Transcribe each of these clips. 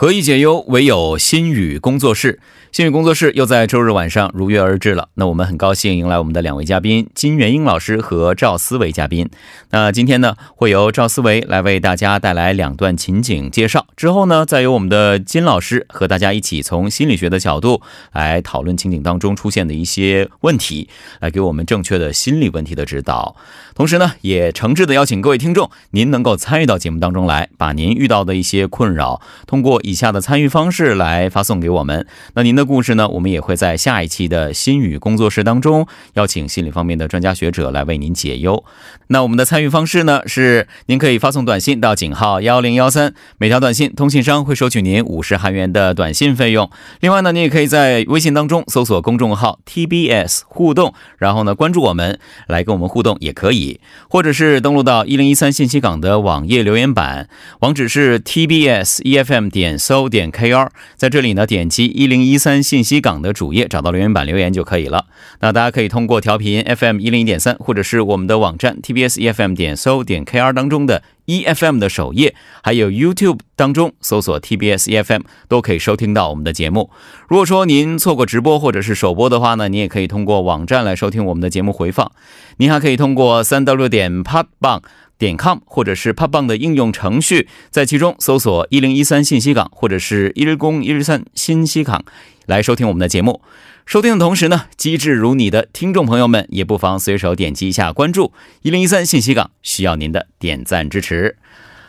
何以解忧，唯有心语工作室。心语工作室又在周日晚上如约而至了。那我们很高兴迎来我们的两位嘉宾金元英老师和赵思维嘉宾。那今天呢，会由赵思维来为大家带来两段情景介绍，之后呢，再由我们的金老师和大家一起从心理学的角度来讨论情景当中出现的一些问题，来给我们正确的心理问题的指导。同时呢，也诚挚的邀请各位听众，您能够参与到节目当中来，把您遇到的一些困扰通过。以下的参与方式来发送给我们。那您的故事呢？我们也会在下一期的心语工作室当中邀请心理方面的专家学者来为您解忧。那我们的参与方式呢？是您可以发送短信到井号幺零幺三，每条短信通信商会收取您五十韩元的短信费用。另外呢，你也可以在微信当中搜索公众号 TBS 互动，然后呢关注我们，来跟我们互动也可以，或者是登录到一零一三信息港的网页留言板，网址是 TBS EFM 点。搜点 kr，在这里呢，点击一零一三信息港的主页，找到留言板留言就可以了。那大家可以通过调频 FM 一零一点三，或者是我们的网站 tbs efm 点搜点 kr 当中的 efm 的首页，还有 YouTube 当中搜索 tbs efm 都可以收听到我们的节目。如果说您错过直播或者是首播的话呢，您也可以通过网站来收听我们的节目回放。您还可以通过三 w 点 podbang。点 com 或者是 p o p b a n g 点 com 或者是 pub 的应用程序，在其中搜索一零一三信息港或者是一日公一日三信息港来收听我们的节目。收听的同时呢，机智如你的听众朋友们也不妨随手点击一下关注一零一三信息港，需要您的点赞支持。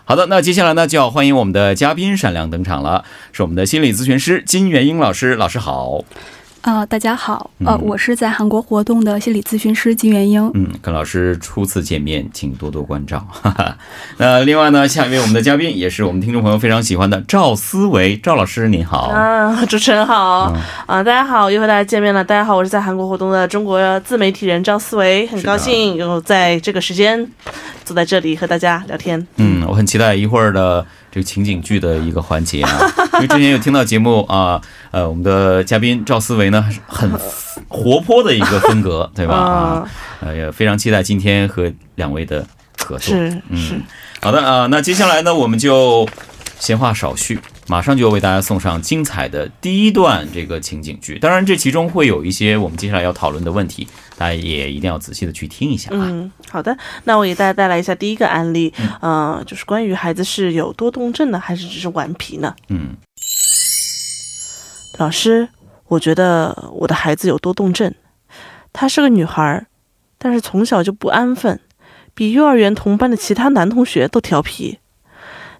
好的，那接下来呢就要欢迎我们的嘉宾闪亮登场了，是我们的心理咨询师金元英老师，老师好。呃，大家好，呃，我是在韩国活动的心理咨询师金元英。嗯，跟老师初次见面，请多多关照。哈哈。那另外呢，下一位我们的嘉宾也是我们听众朋友非常喜欢的赵思维，赵老师您好。啊，主持人好。啊，大家好，又和大家见面了。大家好，我是在韩国活动的中国自媒体人赵思维，很高兴又在这个时间坐在这里和大家聊天。嗯，我很期待一会儿的。这个情景剧的一个环节啊，因为之前有听到节目啊，呃，我们的嘉宾赵思维呢，很活泼的一个风格，对吧？啊，呃，也非常期待今天和两位的合作。是，嗯，好的啊，那接下来呢，我们就闲话少叙。马上就要为大家送上精彩的第一段这个情景剧，当然这其中会有一些我们接下来要讨论的问题，大家也一定要仔细的去听一下啊。嗯，好的，那我给大家带来一下第一个案例，嗯，就是关于孩子是有多动症呢，还是只是顽皮呢？嗯，老师，我觉得我的孩子有多动症，她是个女孩，但是从小就不安分，比幼儿园同班的其他男同学都调皮。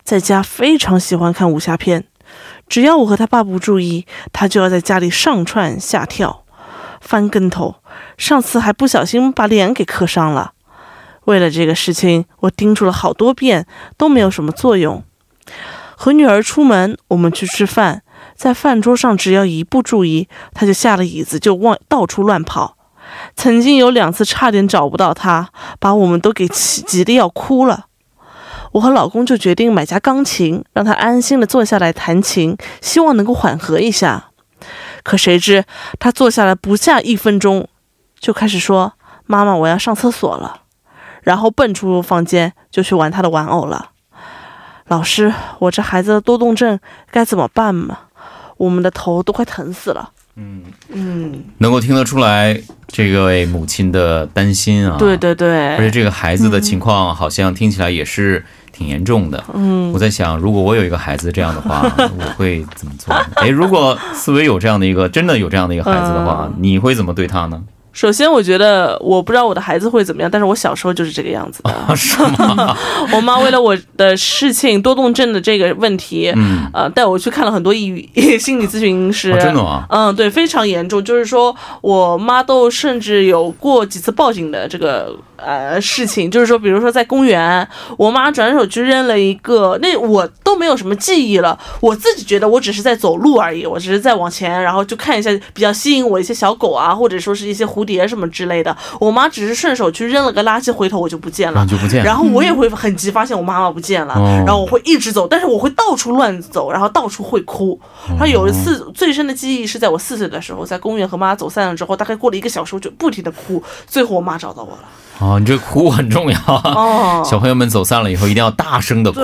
在家非常喜欢看武侠片，只要我和他爸不注意，他就要在家里上窜下跳、翻跟头。上次还不小心把脸给磕伤了。为了这个事情，我叮嘱了好多遍，都没有什么作用。和女儿出门，我们去吃饭，在饭桌上只要一不注意，他就下了椅子就往到处乱跑。曾经有两次差点找不到他，把我们都给气急得要哭了。我和老公就决定买架钢琴，让他安心的坐下来弹琴，希望能够缓和一下。可谁知他坐下来不下一分钟，就开始说：“妈妈，我要上厕所了。”然后蹦出房间就去玩他的玩偶了。老师，我这孩子的多动症该怎么办嘛？我们的头都快疼死了。嗯嗯，能够听得出来这位母亲的担心啊。对对对，而且这个孩子的情况好像听起来也是。挺严重的，嗯，我在想，如果我有一个孩子这样的话，我会怎么做？哎，如果思维有这样的一个，真的有这样的一个孩子的话，你会怎么对他呢？首先，我觉得我不知道我的孩子会怎么样，但是我小时候就是这个样子的。是吗？我妈为了我的事情，多动症的这个问题，嗯，呃，带我去看了很多抑郁 心理咨询师。真的吗？嗯，对，非常严重。就是说我妈都甚至有过几次报警的这个呃事情。就是说，比如说在公园，我妈转手去扔了一个，那我都没有什么记忆了。我自己觉得我只是在走路而已，我只是在往前，然后就看一下比较吸引我一些小狗啊，或者说是一些蝴蝶什么之类的。我妈只是顺手去扔了个垃圾，回头我就不见了，就不见。然后我也会很急，发现我妈妈不见了，然后我会一直走，但是我会到处乱走，然后到处会哭。然后有一次最深的记忆是在我四岁的时候，在公园和妈走散了之后，大概过了一个小时，我就不停的哭，最后我妈找到我了。哦，你这哭很重要。哦，小朋友们走散了以后，一定要大声的哭，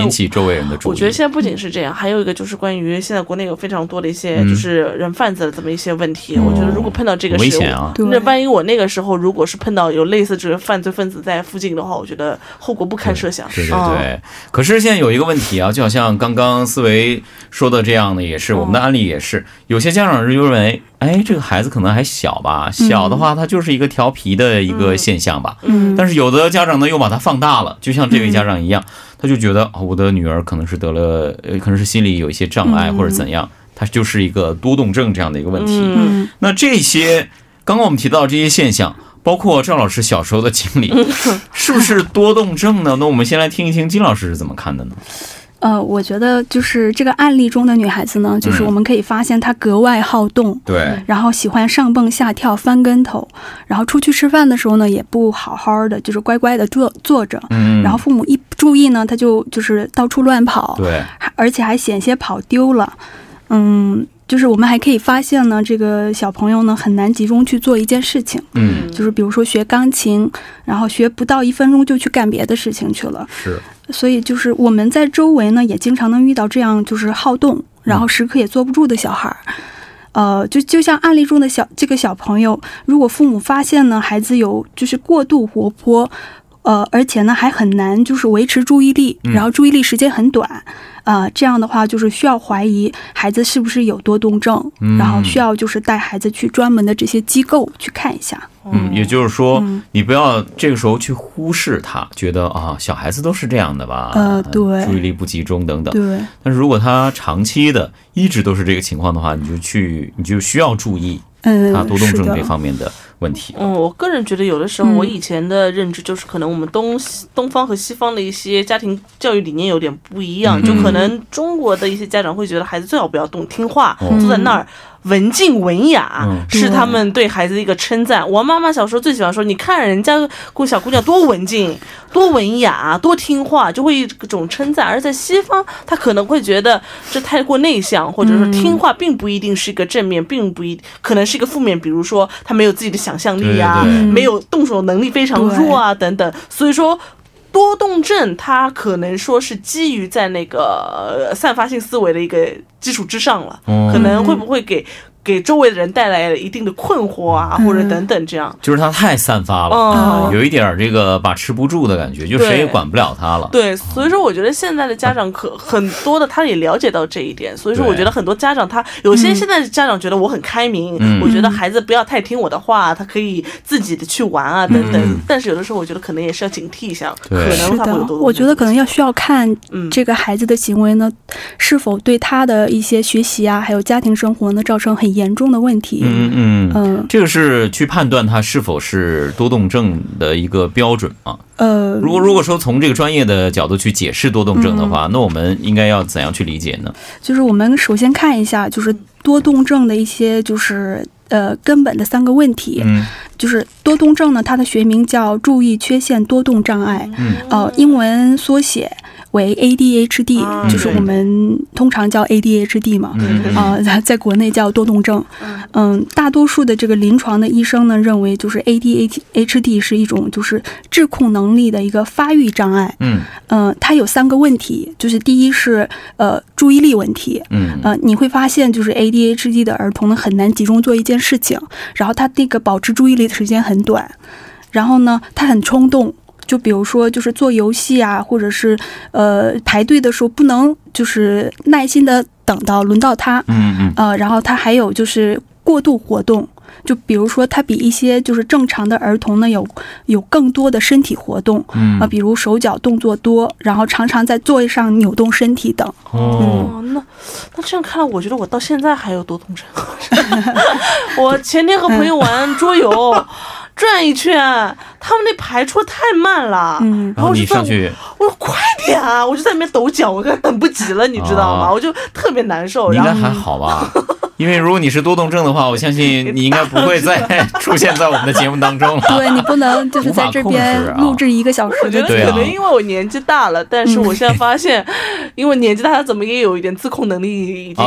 引起周围人的注意。我觉得现在不仅是这样，还有一个就是关于现在国内有非常多的一些就是人贩子的这么一些问题。我觉得如果碰到这个危险啊，那万一我那个时候如果是碰到有类似这个犯罪分子在附近的话，我觉得后果不堪设想。对对对。可是现在有一个问题啊，就好像刚刚思维说的这样的，也是我们的案例也是，有些家长认为。哎，这个孩子可能还小吧，小的话他就是一个调皮的一个现象吧。嗯，但是有的家长呢又把它放大了，就像这位家长一样，他就觉得我的女儿可能是得了，呃，可能是心理有一些障碍或者怎样，他就是一个多动症这样的一个问题。嗯，那这些刚刚我们提到这些现象，包括赵老师小时候的经历，是不是多动症呢？那我们先来听一听金老师是怎么看的呢？呃，我觉得就是这个案例中的女孩子呢，就是我们可以发现她格外好动，对，然后喜欢上蹦下跳、翻跟头，然后出去吃饭的时候呢，也不好好的，就是乖乖的坐坐着，嗯，然后父母一注意呢，她就就是到处乱跑，对，而且还险些跑丢了，嗯。就是我们还可以发现呢，这个小朋友呢很难集中去做一件事情，嗯，就是比如说学钢琴，然后学不到一分钟就去干别的事情去了，是。所以就是我们在周围呢也经常能遇到这样就是好动，然后时刻也坐不住的小孩儿，呃，就就像案例中的小这个小朋友，如果父母发现呢孩子有就是过度活泼，呃，而且呢还很难就是维持注意力，然后注意力时间很短。啊，这样的话就是需要怀疑孩子是不是有多动症，然后需要就是带孩子去专门的这些机构去看一下。嗯，也就是说，你不要这个时候去忽视他，觉得啊，小孩子都是这样的吧？呃，对，注意力不集中等等。对。但是如果他长期的一直都是这个情况的话，你就去，你就需要注意，嗯，他多动症这方面的。问题，嗯，我个人觉得有的时候，我以前的认知就是，可能我们东西东方和西方的一些家庭教育理念有点不一样，就可能中国的一些家长会觉得孩子最好不要动，听话，坐在那儿。文静文雅是他们对孩子的一个称赞。我妈妈小时候最喜欢说：“你看人家姑小姑娘多文静、多文雅、多听话，就会一种称赞。”而在西方，他可能会觉得这太过内向，或者说听话并不一定是一个正面，并不一可能是一个负面。比如说他没有自己的想象力啊，没有动手能力非常弱啊等等。所以说。多动症，它可能说是基于在那个散发性思维的一个基础之上了，可能会不会给？给周围的人带来了一定的困惑啊，或者等等，这样就是他太散发了，有一点这个把持不住的感觉，就谁也管不了他了。对，所以说我觉得现在的家长可很多的，他也了解到这一点。所以说，我觉得很多家长他有些现在的家长觉得我很开明，我觉得孩子不要太听我的话，他可以自己的去玩啊等等。但是有的时候，我觉得可能也是要警惕一下，可能他会有多。我觉得可能要需要看这个孩子的行为呢，是否对他的一些学习啊，还有家庭生活呢造成很。严重的问题，嗯嗯嗯，这个是去判断他是否是多动症的一个标准吗？呃，如果如果说从这个专业的角度去解释多动症的话，那我们应该要怎样去理解呢？就是我们首先看一下，就是多动症的一些就是呃根本的三个问题，嗯，就是多动症呢，它的学名叫注意缺陷多动障碍，嗯，呃，英文缩写。为 ADHD，就是我们通常叫 ADHD 嘛，啊，在国内叫多动症。嗯，大多数的这个临床的医生呢，认为就是 ADHD 是一种就是智控能力的一个发育障碍。嗯，嗯，它有三个问题，就是第一是呃注意力问题。嗯，呃，你会发现就是 ADHD 的儿童呢很难集中做一件事情，然后他那个保持注意力的时间很短，然后呢他很冲动。就比如说，就是做游戏啊，或者是呃排队的时候，不能就是耐心的等到轮到他，嗯嗯，呃，然后他还有就是过度活动，就比如说他比一些就是正常的儿童呢有有更多的身体活动，嗯啊，比如手脚动作多，然后常常在座位上扭动身体等。哦，那那这样看来，我觉得我到现在还有多动症。我前天和朋友玩桌游。转一圈，他们那排出太慢了。嗯然后我就说你上去，我说快点啊！我就在那边抖脚，我快等不及了，你知道吗？哦我就特别难受。应然后该还好吧？因为如果你是多动症的话，我相信 你应该不会再 出现在我们的节目当中了。对你不能就是在这边录制一个小时我觉得的对啊可能因为我年纪大了，但是我现在发现，因为年纪大，他怎么也有一点自控能力已经、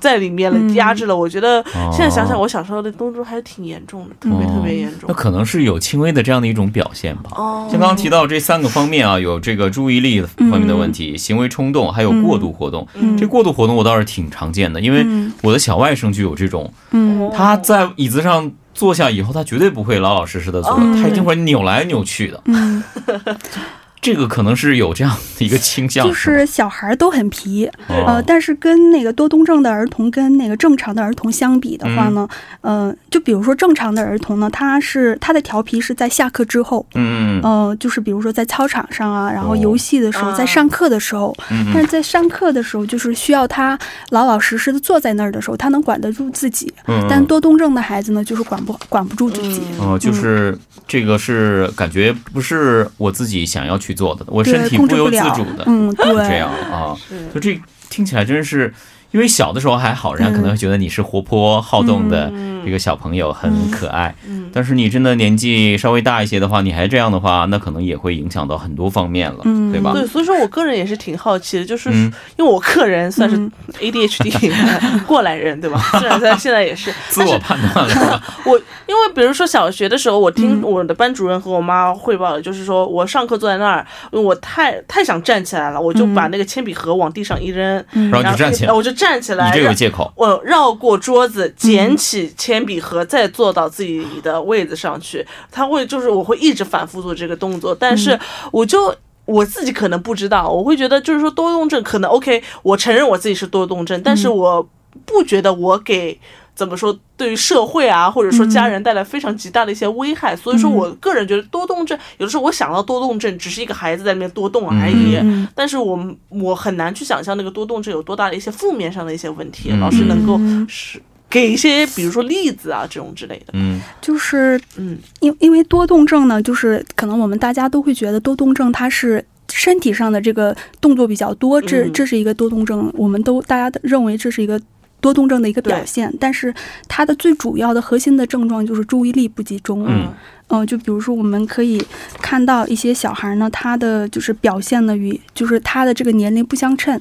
在里面了，嗯压制了。我觉得哦现在想想，我小时候的动症还是挺严重的，特别哦特别严重那。可能是有轻微的这样的一种表现吧。哦像刚刚提到这三个方面啊，有这个注意力方面的问题、行为冲动，还有过度活动。嗯这过度活动我倒是挺常见的，因为嗯我的小外甥就有这种，嗯。他在椅子上坐下以后，他绝对不会老老实实的坐，哦他一定会扭来扭去的。嗯，这个可能是有这样的一个倾向，就是小孩儿都很皮，吗呃，但是跟那个多动症的儿童跟那个正常的儿童相比的话呢，嗯。呃，就比如说正常的儿童呢，他是他的调皮是在下课之后，嗯。嗯呃，就是比如说在操场上啊，然后哦。游戏的时候，啊。在上课的时候，但是在上课的时候，就是需要他老老实实的坐在那儿的时候，他能管得住自己。嗯，但多动症的孩子呢，就是管不管不住自己。哦，就是这个是感觉不是我自己想要去做的，我身体不由自主的，嗯，对，这样啊，就这听起来真是，因为小的时候还好，人家可能会觉得你是活泼好动的这个小朋友，很可爱。嗯。但是你真的年纪稍微大一些的话，你还这样的话，那可能也会影响到很多方面了，嗯对吧？对，所以说我个人也是挺好奇的，就是嗯因为我个人算是嗯 ADHD 过来人，对吧？虽然在现在也是，自我判断了？我因为比如说小学的时候，我听嗯我的班主任和我妈汇报的，就是说我上课坐在那儿，我太太想站起来了，我就把那个铅笔盒往地上一扔，嗯然后就站起来我就站起来，你这有借口。我绕过桌子，捡起铅笔盒，再坐到自己的位子上去。他会就是我会一直反复做这个动作，但是我就。我自己可能不知道，我会觉得就是说多动症可能 OK，我承认我自己是多动症，但是我不觉得我给怎么说对于社会啊或者说家人带来非常极大的一些危害，所以说我个人觉得多动症有的时候我想到多动症只是一个孩子在那边多动而已，嗯但是我我很难去想象那个多动症有多大的一些负面上的一些问题，嗯老师能够嗯。是给一些比如说例子啊这种之类的，嗯就是嗯因因为多动症呢，就是可能我们大家都会觉得多动症它是身体上的这个动作比较多，这嗯这是一个多动症，我们都大家都认为这是一个。多动症的一个表现，但是它的最主要的核心的症状就是注意力不集中。嗯嗯、就比如说我们可以看到一些小孩呢，他的就是表现呢与就是他的这个年龄不相称，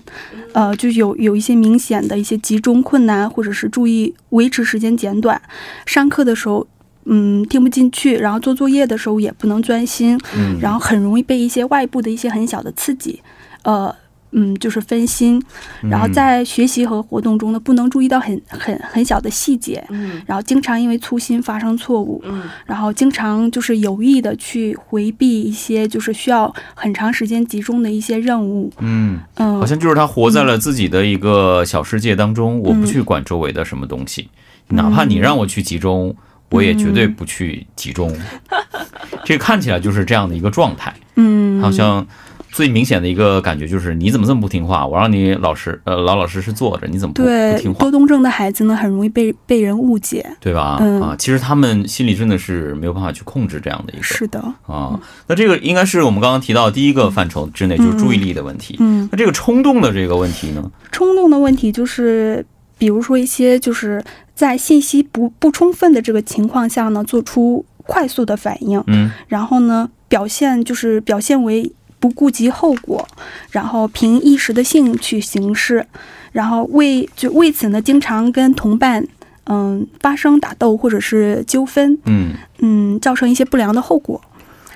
呃，就有有一些明显的一些集中困难，或者是注意维持时间简短，上课的时候。嗯，听不进去，然后做作业的时候也不能专心，嗯，然后很容易被一些外部的一些很小的刺激，呃，嗯，就是分心，然后嗯在学习和活动中呢，不能注意到很很很小的细节，嗯然后经常因为粗心发生错误，嗯然后经常就是有意的去回避一些就是需要很长时间集中的一些任务，嗯，嗯，好像就是他活在了自己的一个小世界当中，我不嗯去管周围的什么东西，哪怕你让我去集中，我也绝对不去集中。这看起来就是这样的一个状态，嗯，好像最明显的一个感觉就是你怎么这么不听话？我让你老实呃老老实实坐着，你怎么不听话多？动症的孩子呢，很容易被被人误解，对吧？嗯啊，其实他们心里真的是没有办法去控制这样的一个是的，啊。那这个应该是我们刚刚提到第一个范畴之内，就是注意力的问题。嗯，那这个冲动的这个问题呢？冲动的问题就是，比如说一些就是在信息不不充分的这个情况下呢，做出快速的反应，嗯然后呢，表现就是表现为不顾及后果，然后凭一时的兴趣行事，然后为就为此呢，经常跟同伴嗯发生打斗或者是纠纷，嗯嗯，造成一些不良的后果。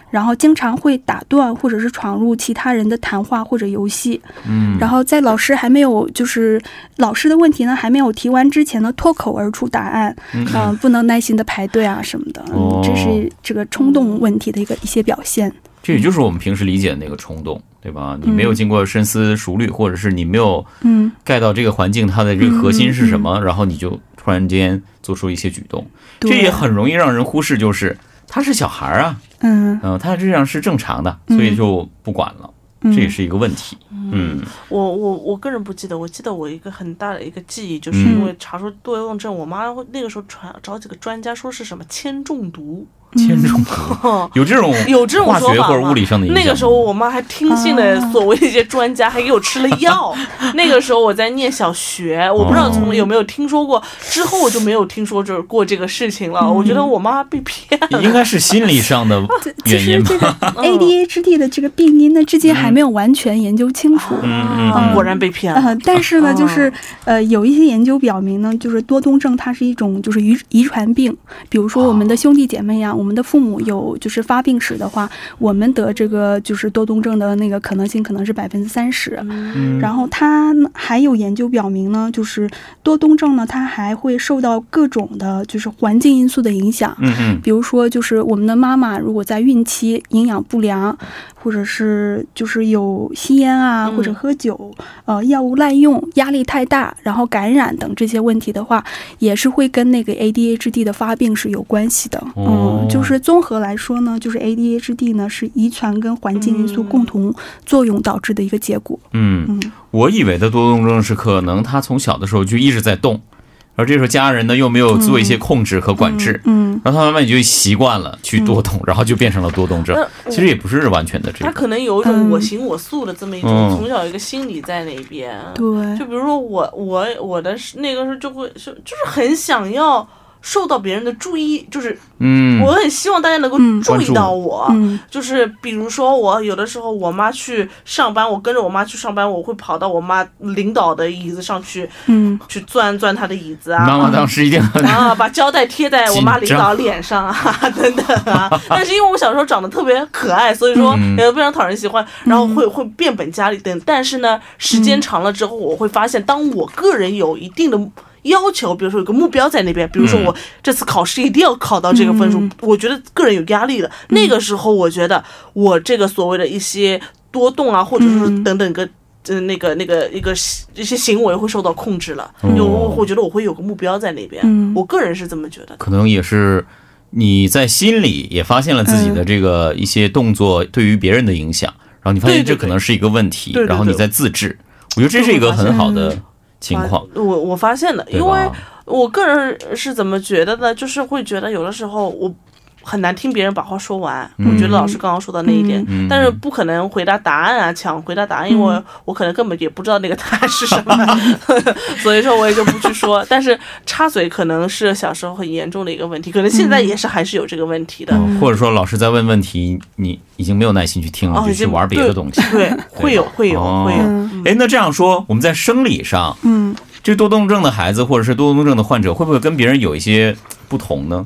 然后经常会打断或者是闯入其他人的谈话或者游戏，嗯，然后在老师还没有就是老师的问题呢还没有提完之前呢，脱口而出答案，嗯嗯、不能耐心的排队啊什么的，哦嗯，这是这个冲动问题的一个一些表现。这也就是我们平时理解的那个冲动，对吧？你没有经过深思熟虑，或者是你没有嗯，盖到这个环境它的这个核心是什么，然后你就突然间做出一些举动，这也很容易让人忽视，就是他是小孩儿啊，嗯。嗯、他这样是正常的，嗯所以就不管了，嗯，这也是一个问题。嗯我我我个人不记得，我记得我一个很大的一个记忆，就是嗯。因为查出多动症，我妈那个时候传找几个专家说是什么铅中毒，铅中毒有这种有这种化说法吗学或者物理上的影响。那个时候我妈还听信了所谓的一些专家，还给我吃了药。那个时候我在念小学，我不知道从有没有听说过，之后我就没有听说这过这个事情了。我觉得我妈被骗了。应该是心理上的 其原因实这个吧。ADHD 的这个病因呢，至今还没有完全研究清楚。嗯嗯嗯果然被骗了。呃，但是呢，哦就是呃，有一些研究表明呢，就是多动症它是一种就是遗遗传病。比如说我们的兄弟姐妹呀、我们的父母有就是发病史的话，我们得这个就是多动症的那个可能性可能是百分之三十。嗯然后它还有研究表明呢，就是多动症呢，它还会受到各种的就是环境因素的影响。嗯嗯比如说，就是我们的妈妈如果在孕期营养不良，或者是就是有吸烟啊，嗯或者喝酒，呃，药物滥用、压力太大，然后感染等这些问题的话，也是会跟那个 ADHD 的发病是有关系的。哦嗯，就是综合来说呢，就是 ADHD 呢是遗传跟环境因素共同作用导致的一个结果。嗯，嗯我以为的多动症是可能他从小的时候就一直在动，而这时候家人呢又没有做一些控制和管制，嗯然后他慢慢也就习惯了去多动，然后就变成了多动症。其实也不是完全的这个。他可能有一种我行我素的这么一种，嗯从小有一个心理在那边。对就比如说我我我的是那个时候就会就就是很想要受到别人的注意，就是嗯，我很希望大家能够嗯注意到我。嗯就是比如说我有的时候我妈去上班，我跟着我妈去上班，我会跑到我妈领导的椅子上去嗯去钻钻她的椅子啊。妈妈当时一定很啊，把胶带贴在我妈领导脸上啊，等等啊。但是因为我小时候长得特别可爱，所以说嗯也非常讨人喜欢，然后会会变本加厉等。但是呢，时间长了之后，我会发现，当我个人有一定的。要求，比如说有个目标在那边，比如说嗯我这次考试一定要考到这个分数，嗯我觉得个人有压力了。那个时候，我觉得我这个所谓的一些多动啊，或者是嗯等等个。呃，那个、那个、一个一些行为会受到控制了，哦因为我我觉得我会有个目标在那边，嗯我个人是这么觉得。可能也是你在心里也发现了自己的这个一些动作对于别人的影响，然后你发现这可能是一个问题，对对对然后你在自制。我觉得这是一个很好的情况。我我发现的，因为我个人是怎么觉得呢？就是会觉得有的时候我很难听别人把话说完。嗯我觉得老师刚刚说的那一点，嗯但是不可能回答答案啊，抢回答答案，因为我我可能根本也不知道那个答案是什么，所以说我也就不去说。但是插嘴可能是小时候很严重的一个问题，可能现在也是还是有这个问题的。嗯或者说老师在问问题，你已经没有耐心去听了，就去玩别的东西。对，会有会有哦会有。嗯哎，那这样说，我们在生理上，嗯。这多动症的孩子或者是多动症的患者，会不会跟别人有一些不同呢？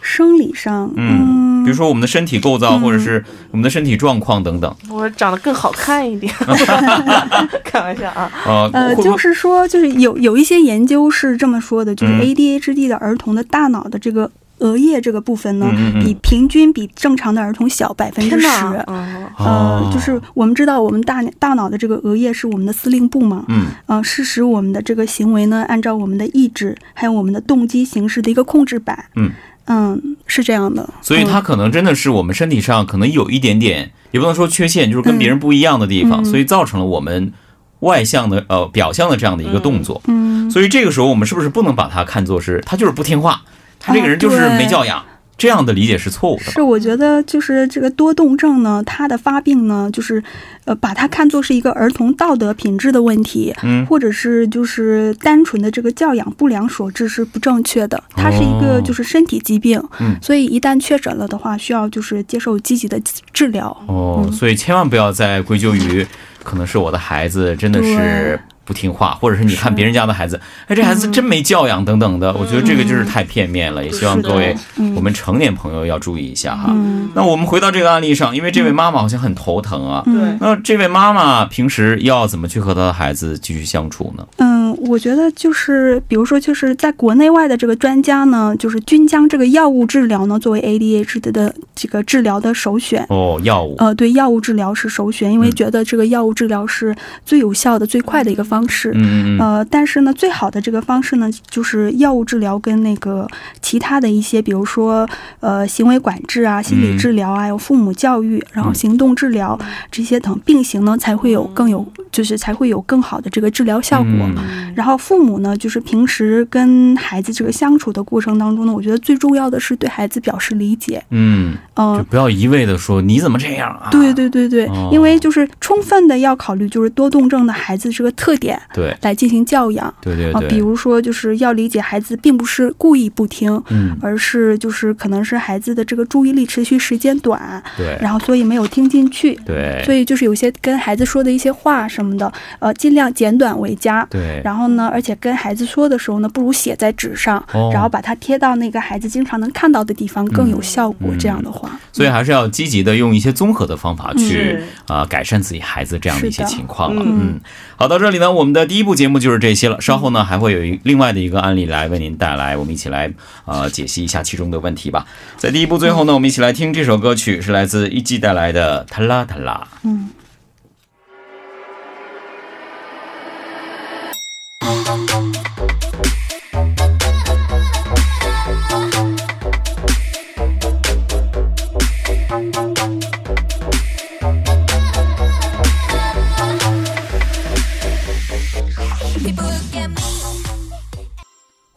生理上，嗯，嗯，比如说我们的身体构造，嗯或者是我们的身体状况等等。我长得更好看一点，开玩笑啊。呃，就是说，就是有有一些研究是这么说的，就是嗯 ADHD 的儿童的大脑的这个额叶这个部分呢，比平均比正常的儿童小百分之十。嗯，呃哦，就是我们知道，我们大大脑的这个额叶是我们的司令部嘛，嗯呃，是使我们的这个行为呢，按照我们的意志还有我们的动机行事的一个控制板。嗯嗯，是这样的。所以它可能真的是我们身体上可能有一点点，也不能说缺陷，就是跟别人不一样的地方，嗯所以造成了我们外向的呃表象的这样的一个动作。嗯，所以这个时候我们是不是不能把它看作是他就是不听话，他这个人就是没教养，这样的理解是错误的？是，我觉得就是这个多动症呢，它的发病呢，就是呃，把它看作是一个儿童道德品质的问题，嗯。或者是就是单纯的这个教养不良所致是不正确的，它是一个哦就是身体疾病，嗯。所以一旦确诊了的话，需要就是接受积极的治疗。哦，嗯。所以千万不要再归咎于可能是我的孩子真的是不听话，或者是你看别人家的孩子，哎，这孩子真没教养等等的。我觉得这个就是太片面了，也希望各位嗯我们成年朋友要注意一下哈。嗯那我们回到这个案例上，因为这位妈妈好像很头疼啊。对那这位妈妈平时要怎么去和她的孩子继续相处呢？嗯，我觉得就是，比如说，就是在国内外的这个专家呢，就是均将这个药物治疗呢作为 ADHD 的这个治疗的首选。哦，药物。呃，对，药物治疗是首选，因为嗯觉得这个药物治疗是最有效的、最快的一个方式。嗯嗯嗯。呃，但是呢，最好的这个方式呢，就是药物治疗跟那个其他的一些，比如说呃行为管制啊、心理嗯治疗啊，还有父母教育，然后嗯行动治疗这些等并行呢，才会有更有就是才会有更好的这个治疗效果。嗯然后父母呢，就是平时跟孩子这个相处的过程当中呢，我觉得最重要的是对孩子表示理解。嗯，嗯、就不要一味的说你怎么这样啊？对对对对，哦。因为就是充分的要考虑就是多动症的孩子这个特点对。来进行教养。啊、对对。对，比如说就是要理解孩子并不是故意不听，嗯，而是就是可能是孩子的这个注意力持续时间短，对。然后所以没有听进去。对，所以就是有些跟孩子说的一些话什么的，呃，尽量简短为佳。对，然后呢，而且跟孩子说的时候呢，不如写在纸上，哦然后把它贴到那个孩子经常能看到的地方，更有效果。嗯这样的话，所以还是要积极的用一些综合的方法去是啊、改善自己孩子这样的一些情况了。嗯嗯，好，到这里呢，我们的第一部节目就是这些了。稍后呢，还会有一另外的一个案例来为您带来，我们一起来呃解析一下其中的问题吧。在第一部最后呢，我们一起来听这首歌曲，是来自一季带来的《塔拉塔拉》。嗯。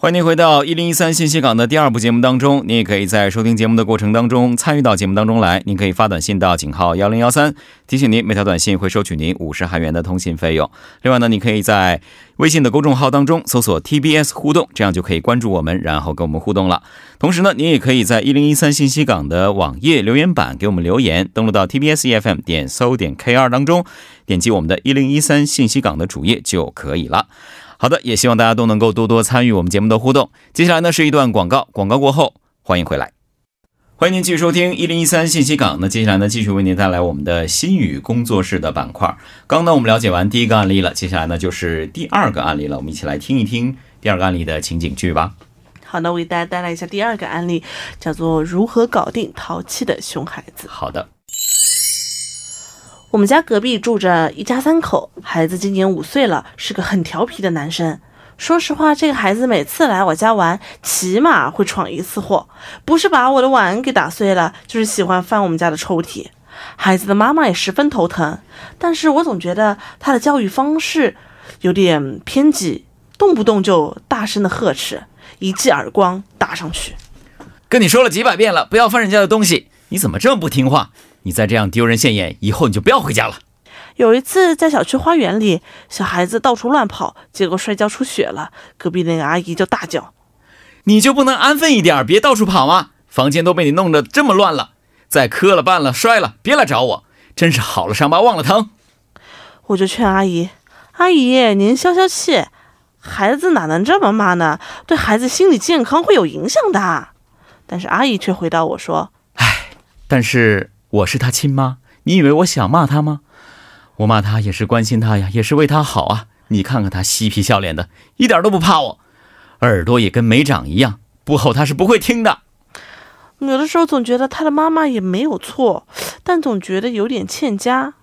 欢迎您回到一零一三信息港的第二部节目当中，您也可以在收听节目的过程当中参与到节目当中来。您可以发短信到井号幺零幺三，提醒您每条短信会收取您五十韩元的通信费用。另外呢，你可以在微信的公众号当中搜索 TBS 互动，这样就可以关注我们，然后跟我们互动了。同时呢，您也可以在一零一三信息港的网页留言板给我们留言，登录到 TBS EFM 点搜点 KR 当中，点击我们的一零一三信息港的主页就可以了。好的，也希望大家都能够多多参与我们节目的互动。接下来呢是一段广告，广告过后欢迎回来。欢迎您继续收听一零一三信息港。那接下来呢，继续为您带来我们的心语工作室的板块。刚呢，我们了解完第一个案例了，接下来呢就是第二个案例了。我们一起来听一听第二个案例的情景剧吧。好，那我给大家带来一下第二个案例，叫做如何搞定淘气的熊孩子。好的，我们家隔壁住着一家三口，孩子今年五岁了，是个很调皮的男生。说实话，这个孩子每次来我家玩，起码会闯一次祸，不是把我的碗给打碎了，就是喜欢翻我们家的抽屉。孩子的妈妈也十分头疼，但是我总觉得他的教育方式有点偏激，动不动就大声的呵斥，一记耳光打上去。跟你说了几百遍了，不要翻人家的东西，你怎么这么不听话？你再这样丢人现眼，以后你就不要回家了。有一次在小区花园里，小孩子到处乱跑，结果摔跤出血了。隔壁那个阿姨就大叫你就不能安分一点，别到处跑吗？房间都被你弄得这么乱了，再磕了绊了摔了，别来找我，真是好了伤疤忘了疼。：“我就劝阿姨，阿姨您消消气，孩子哪能这么骂呢？对孩子心理健康会有影响的。”但是阿姨却回答我说但是我是他亲妈，你以为我想骂他吗？我骂他也是关心他呀，也是为他好啊。你看看他嬉皮笑脸的，一点都不怕我，耳朵也跟没长一样，不吼他是不会听的。：“有的时候总觉得他的妈妈也没有错，但总觉得有点欠佳。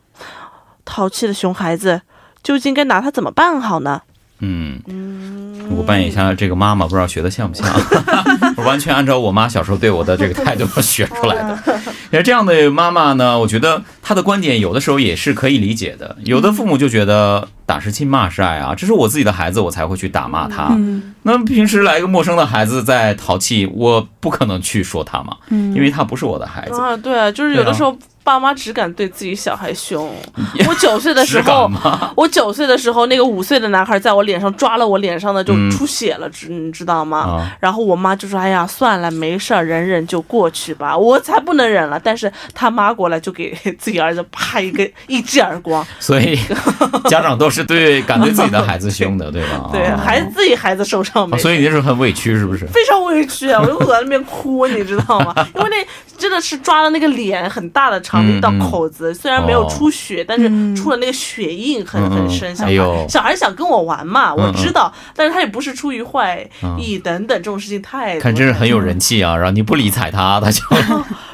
淘气的熊孩子，究竟该拿他怎么办好呢？”嗯，我扮演一下这个妈妈，不知道学的像不像？我完全按照我妈小时候对我的这个态度学出来的。因为这样的妈妈呢，我觉得她的观点有的时候也是可以理解的。有的父母就觉得打是亲，骂是爱啊，这是我自己的孩子，我才会去打骂他。嗯那平时来一个陌生的孩子在淘气，我不可能去说他嘛，嗯，因为他不是我的孩子。啊，对啊，就是有的时候爸妈只敢对自己小孩凶。我九岁的时候？我九岁的时候，那个五岁的男孩在我脸上抓了我脸上的就嗯出血了，知、你知道吗？啊，然后我妈就说：“哎呀，算了，没事儿，忍忍就过去吧。”我才不能忍了，但是他妈过来就给自己儿子啪一个 一记耳光，所以家长都是对敢对自己的孩子凶的，对吧？对，啊孩子自己孩子受伤没啊。所以你那时候很委屈，是不是？非常委屈啊！我就躲在那边哭，你知道吗？因为那真的是抓了那个脸很大的长的一道口子，虽然没有出血，但是出了那个血印很嗯很深。小孩、哎呦小孩想跟我玩嘛，我嗯知道，但是他也不是出于坏意等等，这种事情太多看真是很有人气啊！然后你不理睬他，他就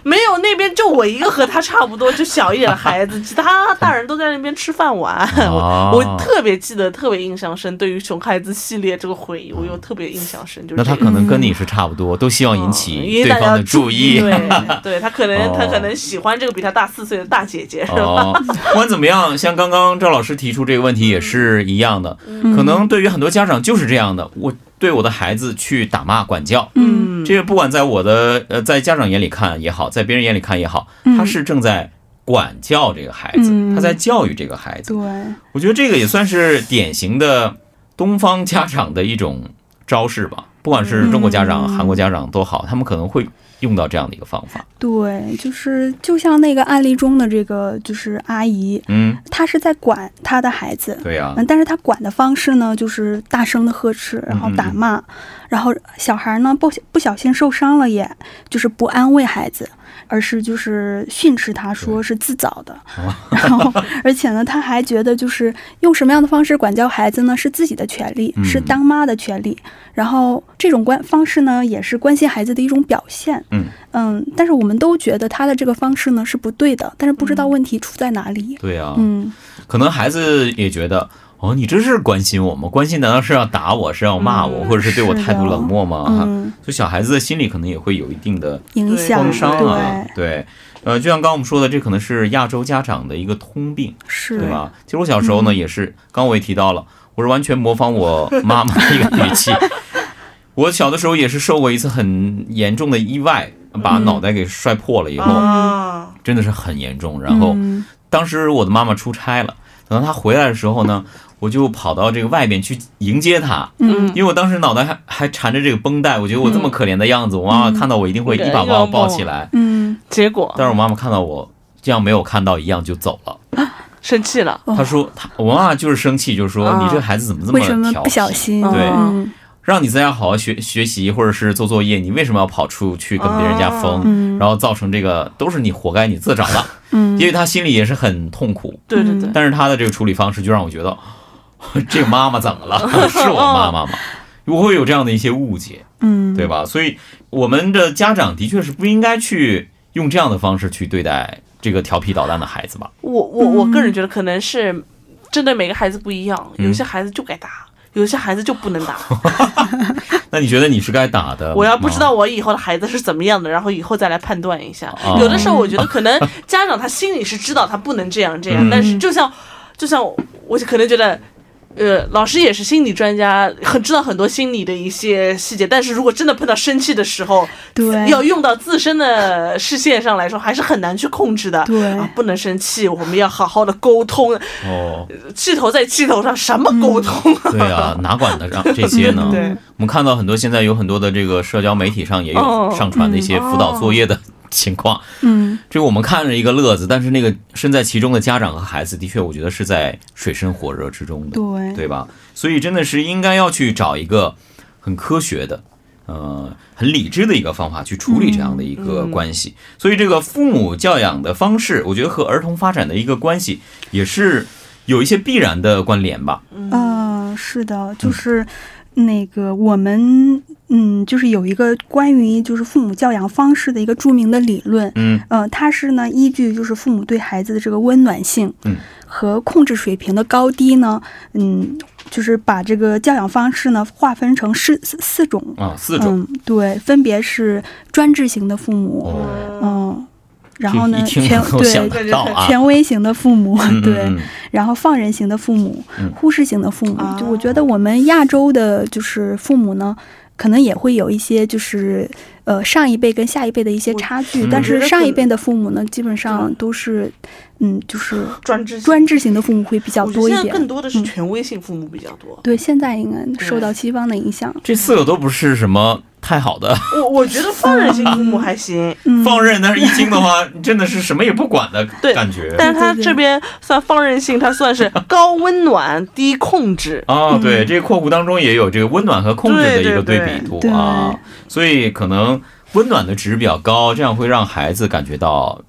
没有那边就我一个和他差不多，就小一点的孩子，其他大人都在那边吃饭玩。我特别记得，特别印象深。对于熊孩子系列这个回忆，我又特别印象深，就是那他可能跟你是差不多，都希望引起对方的注意。对，对他可能、哦。他可能喜欢这个比他大四岁的大姐姐，是吧？哦，不管怎么样，像刚刚赵老师提出这个问题也是一样的，嗯。可能对于很多家长就是这样的，我对我的孩子去打骂管教，嗯。这个不管在我的呃在家长眼里看也好，在别人眼里看也好，嗯。他是正在管教这个孩子，嗯。他在教育这个孩子。对，我觉得这个也算是典型的东方家长的一种招式吧，不管是中国家长、嗯韩国家长都好，他们可能会用到这样的一个方法。对，就是就像那个案例中的这个就是阿姨，嗯，她是在管她的孩子，对呀、嗯，但是她管的方式呢，就是大声的呵斥，然后打骂，然后小孩呢不不小心受伤了，也就是不安慰孩子，而是就是训斥他，说是自找的。然后，而且呢，他还觉得就是用什么样的方式管教孩子呢，是自己的权利，嗯是当妈的权利。然后这种关方式呢，也是关心孩子的一种表现。嗯嗯，但是我们都觉得他的这个方式呢是不对的，但是不知道问题出在哪里。对啊、嗯可能孩子也觉得。哦，你这是关心我吗？关心难道是要打我，是要骂我，嗯或者是对我态度冷漠吗？哈嗯，所以小孩子的心里可能也会有一定的影响创伤啊对，，对，呃，就像刚刚我们说的，这可能是亚洲家长的一个通病，是对吧？其实我小时候呢，嗯也是，刚刚我也提到了，我是完全模仿我妈妈的一个语气。我小的时候也是受过一次很严重的意外，把脑袋给摔破了以后，啊，真的是很严重。然后嗯当时我的妈妈出差了，等到她回来的时候呢，我就跑到这个外边去迎接他，嗯。因为我当时脑袋还还缠着这个绷带，我觉得我这么可怜的样子，我妈妈看到我一定会一把把我抱起来。嗯。结果？但是我妈妈看到我这样没有看到一样就走了。生气了，哦她说，她我妈妈就是生气，就是说啊你这个孩子怎么这么为什么调不小皮？心？对。嗯让你在家好好学学习或者是做作业，你为什么要跑出去跟别人家疯？嗯。然后造成这个都是你活该，你自找的。嗯，因为她心里也是很痛苦，对对对，但是她的这个处理方式就让我觉得，这个妈妈怎么了？是我妈妈吗？我会有这样的一些误解，嗯对吧？所以我们的家长的确是不应该去用这样的方式去对待这个调皮捣蛋的孩子吧？我我我个人觉得可能是针对每个孩子不一样，嗯有些孩子就该打。有些孩子就不能打，那你觉得你是该打的？我要不知道我以后的孩子是怎么样的，然后以后再来判断一下。哦有的时候我觉得可能家长他心里是知道他不能这样这样，嗯但是就像就像我可能觉得。呃，老师也是心理专家，很知道很多心理的一些细节，但是如果真的碰到生气的时候，对。要用到自身的视线上来说，还是很难去控制的。对。啊，不能生气，我们要好好的沟通，哦，气头在气头上，什么沟通？对啊，哪管得上这些呢？对。我们看到很多现在有很多的这个社交媒体上也有哦。上传的一些辅导作业的情况，嗯这个我们看着一个乐子，但是那个身在其中的家长和孩子，的确我觉得是在水深火热之中的，对对吧？所以真的是应该要去找一个很科学的。呃，很理智的一个方法去处理这样的一个关系，所以这个父母教养的方式，我觉得和儿童发展的一个关系也是有一些必然的关联吧。呃，是的，就是那个我们嗯，就是有一个关于就是父母教养方式的一个著名的理论，嗯。呃，它是呢依据就是父母对孩子的这个温暖性，嗯，和控制水平的高低呢，嗯，就是把这个教养方式呢划分成四四四种，啊，四种。嗯，对，分别是专制型的父母，哦，嗯，然后呢，权对啊，权威型的父母，嗯 对，然后放任型的父母嗯，忽视型的父母，啊就我觉得我们亚洲的就是父母呢，可能也会有一些就是呃上一辈跟下一辈的一些差距，嗯但是上一辈的父母呢，基本上都是嗯就是专制专制型的父母会比较多一点。现在更多的是嗯权威性父母比较多。对，现在应该受到西方的影响。这四个都不是什么太好的。我我觉得放任性父母还行，嗯，放任，但是一惊的话，真的是什么也不管的感觉。但是他这边算放任性，他算是高温暖低控制。啊，对，这个括弧当中也有这个温暖和控制的一个对比图对对。啊，所以可能温暖的值比较高，这样会让孩子感觉到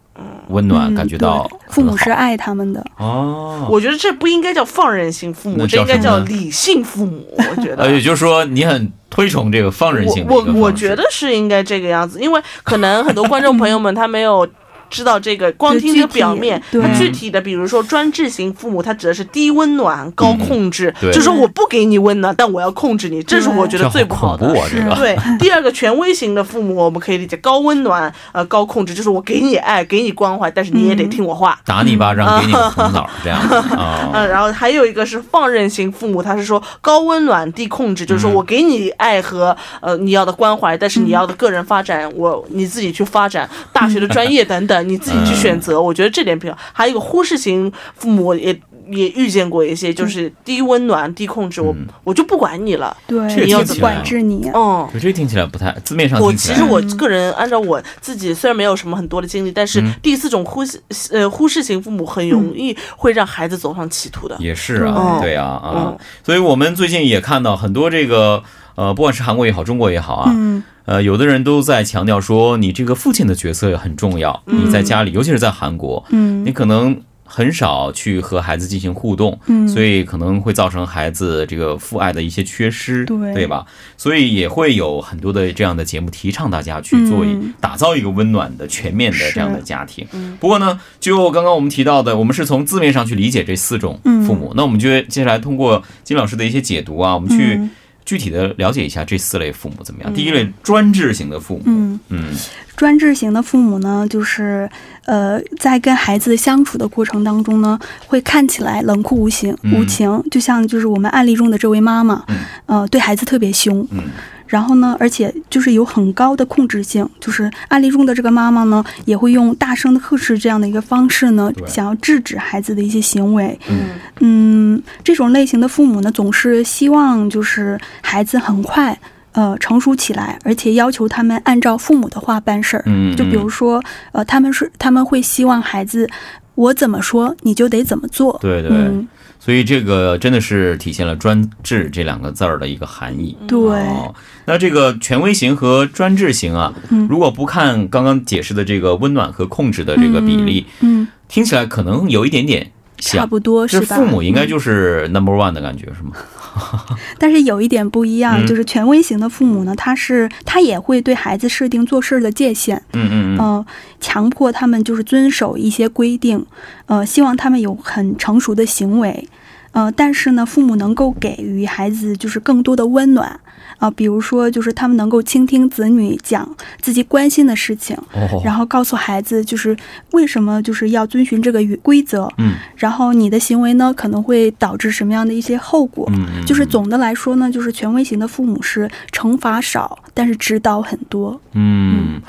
温暖，嗯感觉到父母是爱他们的。哦。我觉得这不应该叫放任性父母，这应该叫理性父母。我觉得呃，也就是说，你很推崇这个放任性我我觉得是应该这个样子，因为可能很多观众朋友们他没有知道这个，光听这个表面，对他具体的，比如说专制型父母，他指的是低温暖、高控制，对就是说我不给你温暖，但我要控制你，这是我觉得最不好的。对，第二个权威型的父母，我们可以理解高温暖，呃，高控制，就是我给你爱，给你关怀，但是你也得听我话。打你一巴掌，给你个红枣，这样 啊。嗯，然后还有一个是放任型父母，他是说高温暖低控制，就是说我给你爱和呃你要的关怀，但是你要的个人发展，我你自己去发展大学的专业等等，你自己去选择。我觉得这点比较。还有一个忽视型父母也也遇见过一些，就是低温暖低控制，我嗯我就不管你了。对，你要怎么管制你。嗯。就这听起来不太，字面上我其实我个人按照我自己，虽然没有什么很多的经历，但是嗯第四种忽视呃忽视型父母很容易会让孩子走上歧途的。也是啊，对啊啊嗯，所以我们最近也看到很多这个呃，不管是韩国也好，中国也好啊，嗯呃，有的人都在强调说，你这个父亲的角色很重要。你在家里，尤其是在韩国，你嗯可能很少去和孩子进行互动，嗯，所以可能会造成孩子这个父爱的一些缺失，对吧？所以也会有很多的这样的节目提倡大家去做一、嗯打造一个温暖的、全面的这样的家庭。不过呢，就刚刚我们提到的，我们是从字面上去理解这四种父母，那我们就接下来通过金老师的一些解读啊，我们去嗯具体的了解一下这四类父母怎么样。第一类专制型的父母，嗯，嗯。专制型的父母呢，就是呃，在跟孩子相处的过程当中呢，会看起来冷酷无情，嗯。无情，就像就是我们案例中的这位妈妈，嗯。呃，对孩子特别凶，嗯然后呢，而且就是有很高的控制性，就是案例中的这个妈妈呢，也会用大声的呵斥这样的一个方式呢，想要制止孩子的一些行为。嗯嗯，这种类型的父母呢，总是希望就是孩子很快呃成熟起来，而且要求他们按照父母的话办事儿。嗯，就比如说，呃，他们是他们会希望孩子，我怎么说你就得怎么做。对对。嗯，所以这个真的是体现了“专制”这两个字儿的一个含义。对，哦，那这个权威型和专制型啊，嗯如果不看刚刚解释的这个温暖和控制的这个比例，嗯，听起来可能有一点点差像。不多就是吧？父母应该嗯就是 number one 的感觉是吗？但是有一点不一样，嗯。就是权威型的父母呢，他是他也会对孩子设定做事的界限，嗯嗯嗯，呃，强迫他们就是遵守一些规定，呃，希望他们有很成熟的行为，呃，但是呢，父母能够给予孩子就是更多的温暖。啊、比如说，就是他们能够倾听子女讲自己关心的事情，哦，然后告诉孩子就是为什么就是要遵循这个规则，嗯然后你的行为呢可能会导致什么样的一些后果。嗯嗯，就是总的来说呢，就是权威型的父母是惩罚少，但是指导很多。嗯，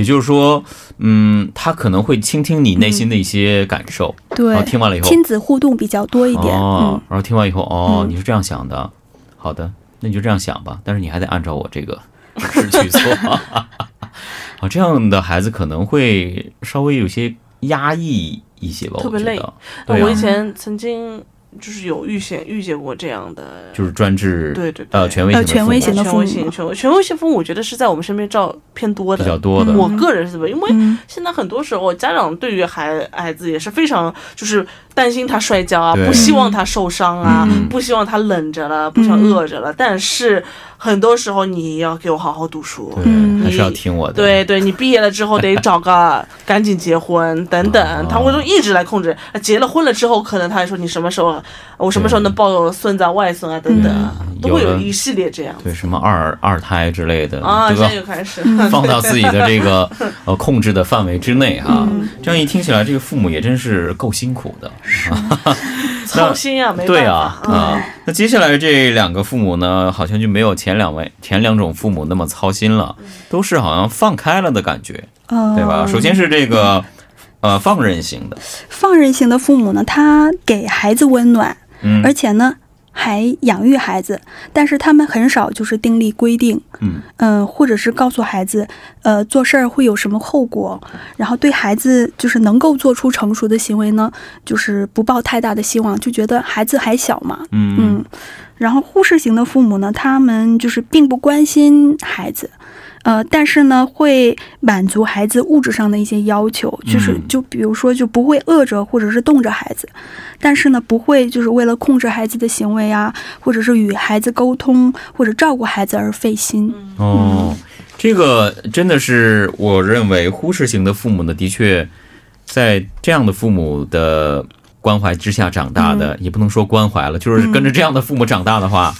也就是说，嗯，他可能会倾听你内心的一些感受，对然后，听完了以后，亲子互动比较多一点。哦，然后听完以后，哦，嗯你是这样想的，好的，那你就这样想吧，但是你还得按照我这个 指示去做。啊，这样的孩子可能会稍微有些压抑一些吧，特别累我觉得。对啊，我以前曾经就是有遇见遇见过这样的，就是专制，对对对呃，权威型的呃权威型的父母权威型权威权威型父母，我觉得是在我们身边照偏多的比较。多的。嗯我个人是这么，因为嗯现在很多时候家长对于孩孩子也是非常就是担心他摔跤啊，不希望他受伤啊，嗯不希望他冷着了，不想饿着了。但是很多时候你要给我好好读书。对，嗯还是要听我的。对对，你毕业了之后得找个赶紧结婚等哦等，他会说一直来控制。结了婚了之后，可能他还说你什么时候，我什么时候能抱孙子啊、外孙啊等等都会有一系列这样对，什么二二胎之类的，啊。现在？又开始，放到自己的这个 呃控制的范围之内哈、嗯这样一听起来，这个父母也真是够辛苦的。操心啊，没办对法啊啊，那接下来这两个父母呢，好像就没有前两位前两种父母那么操心了，都是好像放开了的感觉，呃，对吧？首先是这个呃放任型的，放任型的父母呢，他给孩子温暖，嗯。而且呢还养育孩子，但是他们很少就是订立规定，嗯。嗯、或者是告诉孩子，呃，做事儿会有什么后果，然后对孩子就是能够做出成熟的行为呢，就是不抱太大的希望，就觉得孩子还小嘛，嗯。嗯，然后忽视型的父母呢，他们就是并不关心孩子，呃，但是呢，会满足孩子物质上的一些要求，就是嗯。就比如说就不会饿着或者是冻着孩子，但是呢，不会就是为了控制孩子的行为啊，或者是与孩子沟通或者照顾孩子而费心。哦，这个真的是我认为忽视型的父母呢，的确在这样的父母的关怀之下长大的，也不能说关怀了，就是跟着这样的父母长大的话，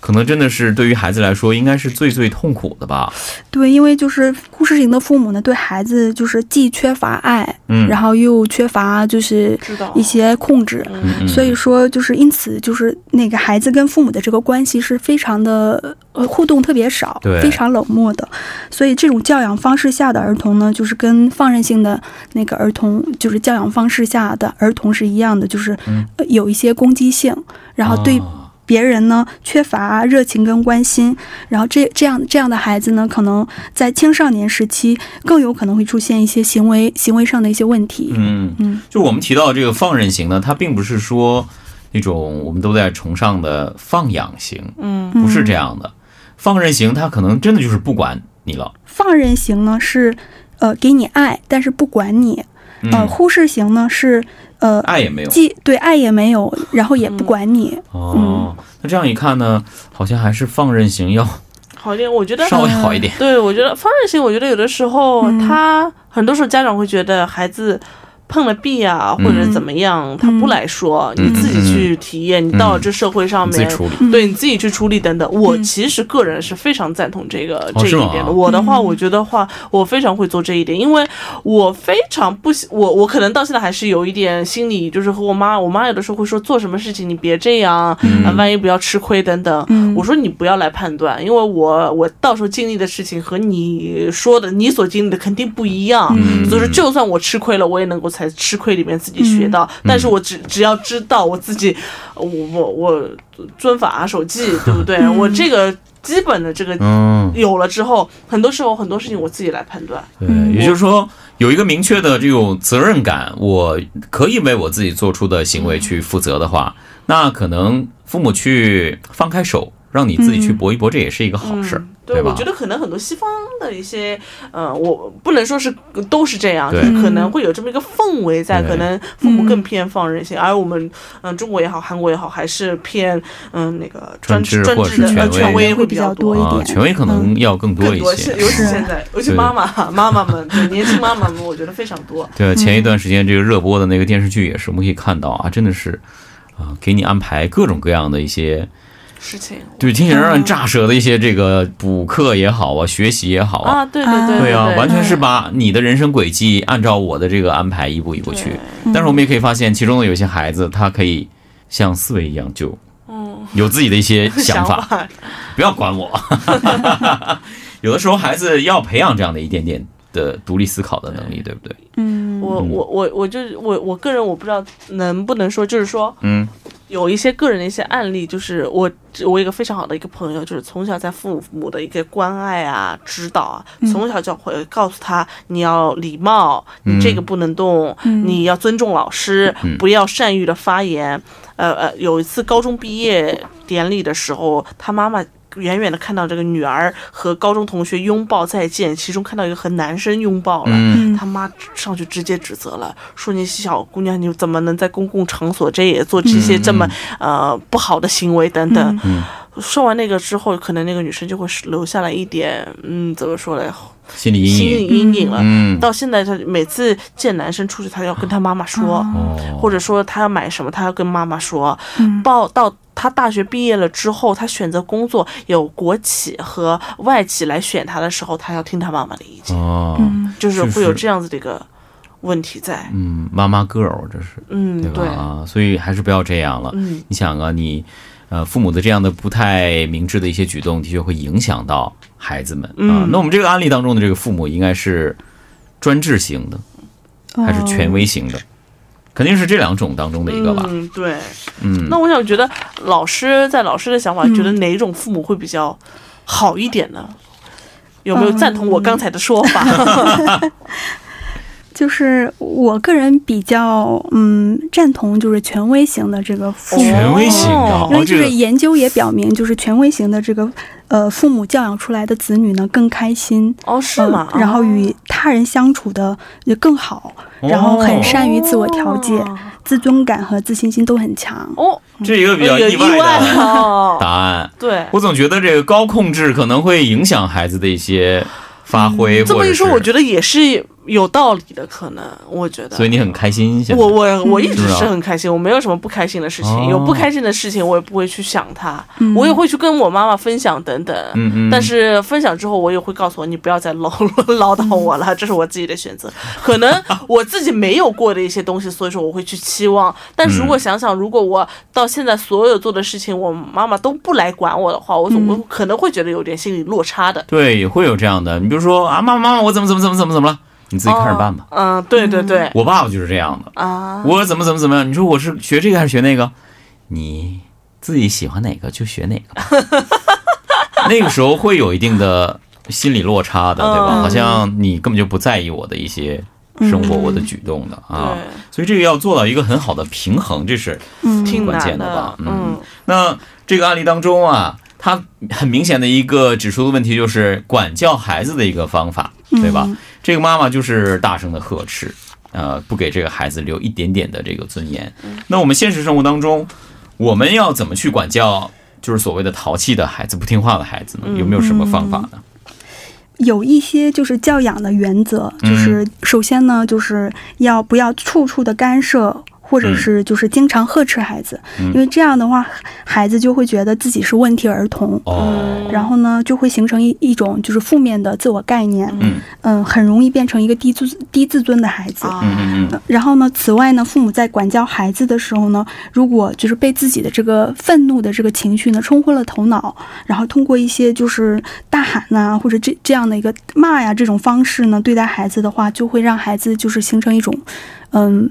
可能真的是对于孩子来说，应该是最最痛苦的吧。对，因为就是忽视型的父母呢，对孩子就是既缺乏爱，嗯，然后又缺乏就是一些控制，嗯。嗯所以说就是因此就是那个孩子跟父母的这个关系是非常的呃互动特别少对，非常冷漠的，所以这种教养方式下的儿童呢，就是跟放任性的那个儿童，就是教养方式下的儿童是一样的，就是、有一些攻击性，然后对哦别人呢缺乏热情跟关心，然后这这样这样的孩子呢，可能在青少年时期更有可能会出现一些行为行为上的一些问题。嗯，嗯就我们提到这个放任型呢，它并不是说那种我们都在崇尚的放养型，嗯不是这样的。放任型，他可能真的就是不管你了。放任型呢是呃给你爱，但是不管你；呃嗯，忽视型呢是呃爱也没有。既对爱也没有，然后也不管你。哦，那这样一看呢，好像还是放任型要好一点，我觉得稍微好一点。对，我觉得放任型，我觉得有的时候嗯他很多时候家长会觉得孩子。碰了壁啊，或者怎么样，他不来说，嗯。你自己去体验。你到了这社会上面，对你自己去处理等等。我嗯。其实个人是非常赞同这个、这一点的。我的话，嗯。我觉得话，我非常会做这一点，因为我非常不喜我我可能到现在还是有一点心理，就是和我妈，我妈有的时候会说做什么事情你别这样，嗯。啊，万一不要吃亏等等。嗯。我说你不要来判断，因为我我到时候经历的事情和你说的你所经历的肯定不一样。嗯。所以说，就算我吃亏了，我也能够在吃亏里面自己学到。但是我只只要知道我自己，我我我遵法守纪，对不对？嗯我这个基本的这个嗯，有了之后，很多时候很多事情我自己来判断。对，嗯也就是说有一个明确的这种责任感，我可以为我自己做出的行为去负责的话，那可能父母去放开手，让你自己去搏一搏，这也是一个好事儿，嗯对，吧？我觉？得可能很多西方的一些，呃，我不能说是都是这样，就是可能会有这么一个氛围在，可能父母更偏放任性，而我们，嗯、中国也好，韩国也好，还是偏，嗯、那个专专制或者专制的是权威呃权威会比较多一点。权威可能要更多一，些。是。尤其是现在，尤其对妈妈妈妈们，对年轻妈妈们，我觉得非常多。对，前一段时间这个热播的那个电视剧也是，我们可以看到啊，真的是啊，给你安排各种各样的一些，事情。对，听起来让人炸舌的一些这个补课也好啊，学习也好啊，啊，对对对对啊，完全是把你的人生轨迹按照我的这个安排一步一步去。但是我们也可以发现，其中的有些孩子，他可以像思维一样，就嗯，有自己的一些想法，不要管我。有的时候，孩子要培养这样的一点点的独立思考的能力，对不对？嗯，我我我我就我我个人我不知道能不能说，就是说，嗯有一些个人的一些案例，就是我我有一个非常好的一个朋友，就是从小在父母的一个关爱啊、指导啊，嗯从小就会告诉他你要礼貌，你这个不能动，嗯你要尊重老师，嗯不要善于的发言。呃呃，有一次高中毕业典礼的时候，他妈妈。远远的看到这个女儿和高中同学拥抱再见，其中看到一个和男生拥抱了，他妈上去直接指责了，说你小姑娘你怎么能在公共场所这也做这些这么、呃不好的行为？等等。嗯，说完那个之后，可能那个女生就会留下来一点嗯怎么说嘞，心理阴心理影。阴影了。嗯，到现在，他每次见男生出去，他要跟他妈妈说，哦，或者说他要买什么，他要跟妈妈说。嗯报到他大学毕业了之后，他选择工作有国企和外企来选他的时候，他要听他妈妈的意见。哦，嗯就是会有这样子的一个问题在。嗯，妈妈 girl 这是嗯，对吧？对，啊，所以还是不要这样了。嗯，你想啊，你呃父母的这样的不太明智的一些举动，的确会影响到孩子们啊。嗯那我们这个案例当中的这个父母应该是专制型的还是权威型的？肯定是这两种当中的一个吧。嗯，对。嗯，那我想觉得老师在老师的想法，嗯觉得哪一种父母会比较好一点呢？有没有赞同我刚才的说法？就是我个人比较嗯赞同就是权威型的这个父母，权威型的因为就是研究也表明，就是权威型的这个呃父母教养出来的子女呢更开心，哦，是吗？呃然后与他人相处的也更好，然后很善于自我调节，哦自尊感和自信心都很强。哦，这一个比较意外的哦 答案。对。我总觉得这个高控制可能会影响孩子的一些发挥，这么一说，我觉得也是有道理的，可能我觉得。所以你很开心，我我我一直是很开心，我没有什么不开心的事情，哦有不开心的事情我也不会去想它，嗯我也会去跟我妈妈分享等等。嗯嗯，但是分享之后，我也会告诉我，你不要再唠唠叨我了，这是我自己的选择。可能我自己没有过的一些东西，所以说我会去期望。但是如果想想，如果我到现在所有做的事情，我妈妈都不来管我的话，我总我可能会觉得有点心理落差的。对会有这样的。你比如说啊，妈妈妈妈，我怎么怎么怎么怎么怎么了？你自己看着办吧。嗯，对对对，我爸爸就是这样的，啊，我怎么怎么怎么样？你说我是学这个还是学那个？你自己喜欢哪个就学哪个吧。那个时候会有一定的心理落差的，对吧？嗯好像你根本就不在意我的一些生活、嗯我的举动的啊。对，所以这个要做到一个很好的平衡，这是挺关键的吧嗯嗯那这个案例当中啊，它很明显的一个指出的问题就是管教孩子的一个方法，对吧？嗯这个妈妈就是大声的呵斥，呃，不给这个孩子留一点点的这个尊严。那我们现实生活当中，我们要怎么去管教？就是所谓的淘气的孩子、不听话的孩子呢？有没有什么方法呢？有一些就是教养的原则，嗯就是首先呢，就是要不要处处的干涉。或者是就是经常呵斥孩子，嗯。因为这样的话，孩子就会觉得自己是问题儿童，哦，然后呢，就会形成一一种就是负面的自我概念，嗯。嗯，很容易变成一个低自低自尊的孩子。嗯嗯，然后呢，此外呢，父母在管教孩子的时候呢，如果就是被自己的这个愤怒的这个情绪呢冲昏了头脑，然后通过一些就是大喊呐、或者这这样的一个骂呀这种方式呢对待孩子的话，就会让孩子就是形成一种嗯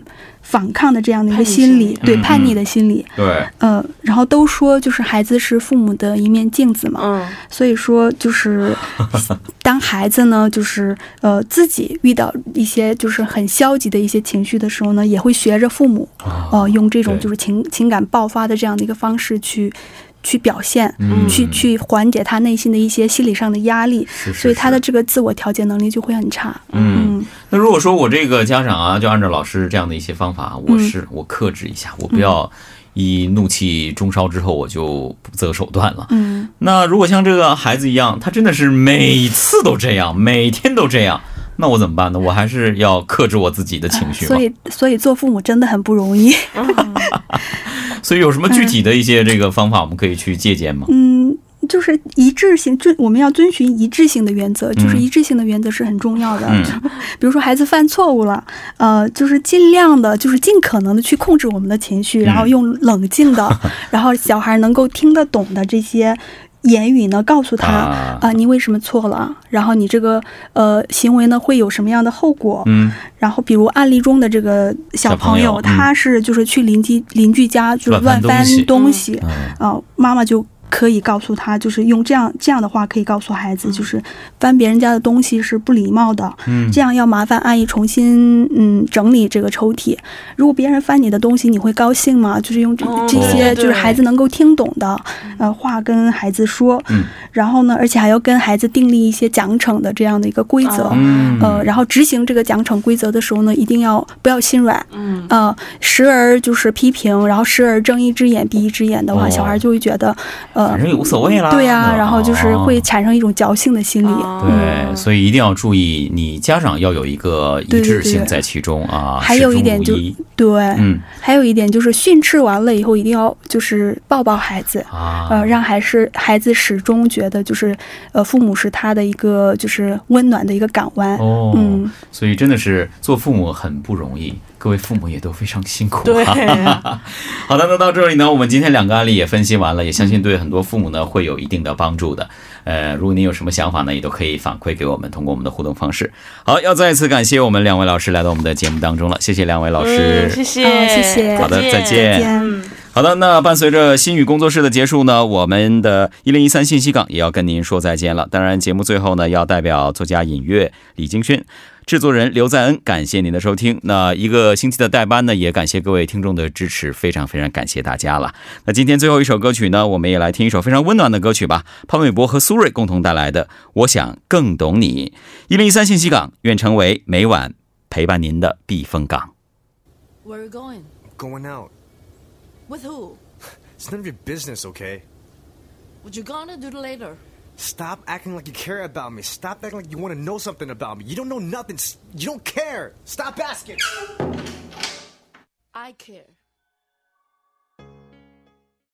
反抗的这样的一个心理，对嗯叛逆的心理。对，呃，然后都说就是孩子是父母的一面镜子嘛，嗯。所以说，就是 当孩子呢，就是呃自己遇到一些就是很消极的一些情绪的时候呢，也会学着父母，呃，用这种就是情情感爆发的这样的一个方式去去表现，嗯去去缓解他内心的一些心理上的压力，是是所以他的这个自我调节能力就会很差。嗯。嗯那如果说我这个家长啊，就按照老师这样的一些方法，我嗯是我克制一下，我不要一怒气中烧之后我就不择手段了。嗯那如果像这个孩子一样，他真的是每次都这样，每天都这样，那我怎么办呢？我还是要克制我自己的情绪嘛。所以所以做父母真的很不容易。所以有什么具体的一些这个方法，我们可以去借鉴吗？嗯，就是一致性，遵我们要遵循一致性的原则，就是一致性的原则是很重要的。嗯 比如说孩子犯错误了，呃，就是尽量的，就是尽可能的去控制我们的情绪，然后嗯用冷静的，然后小孩能够听得懂的这些言语呢，告诉他啊。啊、你为什么错了，然后你这个呃行为呢会有什么样的后果，嗯，然后，比如案例中的这个小朋友，他是就是去邻居邻居家就是乱翻东西。啊、妈妈就可以告诉他，就是用这样这样的话可以告诉孩子，就是翻别人家的东西是不礼貌的，嗯。这样要麻烦阿姨重新嗯整理这个抽屉。如果别人翻你的东西，你会高兴吗？就是用这哦。这些就是孩子能够听懂的呃话跟孩子说，嗯然后呢，而且还要跟孩子订立一些奖惩的这样的一个规则。哦嗯。呃，然后执行这个奖惩规则的时候呢，一定要不要心软，嗯。呃，时而就是批评，然后时而睁一只眼闭一只眼的话，哦。小孩就会觉得，呃反，正也无所谓啦。对呀、吧然后就是会哦产生一种侥幸的心理。哦对，所以一定要注意，你家长要有一个一致性在其中啊。还有一点就对，嗯还有一点就是训斥完了以后，一定要就是抱抱孩子。啊，呃，让孩是孩子始终觉得就是，呃，父母是他的一个就是温暖的一个港湾。哦，嗯，所以真的是做父母很不容易，各位父母也都非常辛苦、对 好的，那到这里呢，我们今天两个案例也分析完了，也相信对很多父母呢会有一定的帮助的。呃，如果您有什么想法呢，也都可以反馈给我们，通过我们的互动方式。好，要再次感谢我们两位老师来到我们的节目当中了，谢谢两位老师。嗯谢谢，哦谢谢好的再再见好的，那伴随着心语工作室的结束呢，我们的一零一三信息港也要跟您说再见了。当然，节目最后呢，要代表作家尹月、李京轩。制作人刘在恩，感谢您的收听。那一个星期的代班呢，也感谢各位听众的支持，非常非常感谢大家了。那今天最后一首歌曲呢，我们也来听一首非常温暖的歌曲吧。潘玮柏和苏芮共同带来的《我想更懂你》。一零一三信息港，愿成为每晚陪伴您的避风港。Where are you going? Going out. With who? It's none of your business, okay? What you gonna do later? Stop acting like you care about me. Stop acting like you want to know something about me. You don't know nothing. You don't care. Stop asking. I care.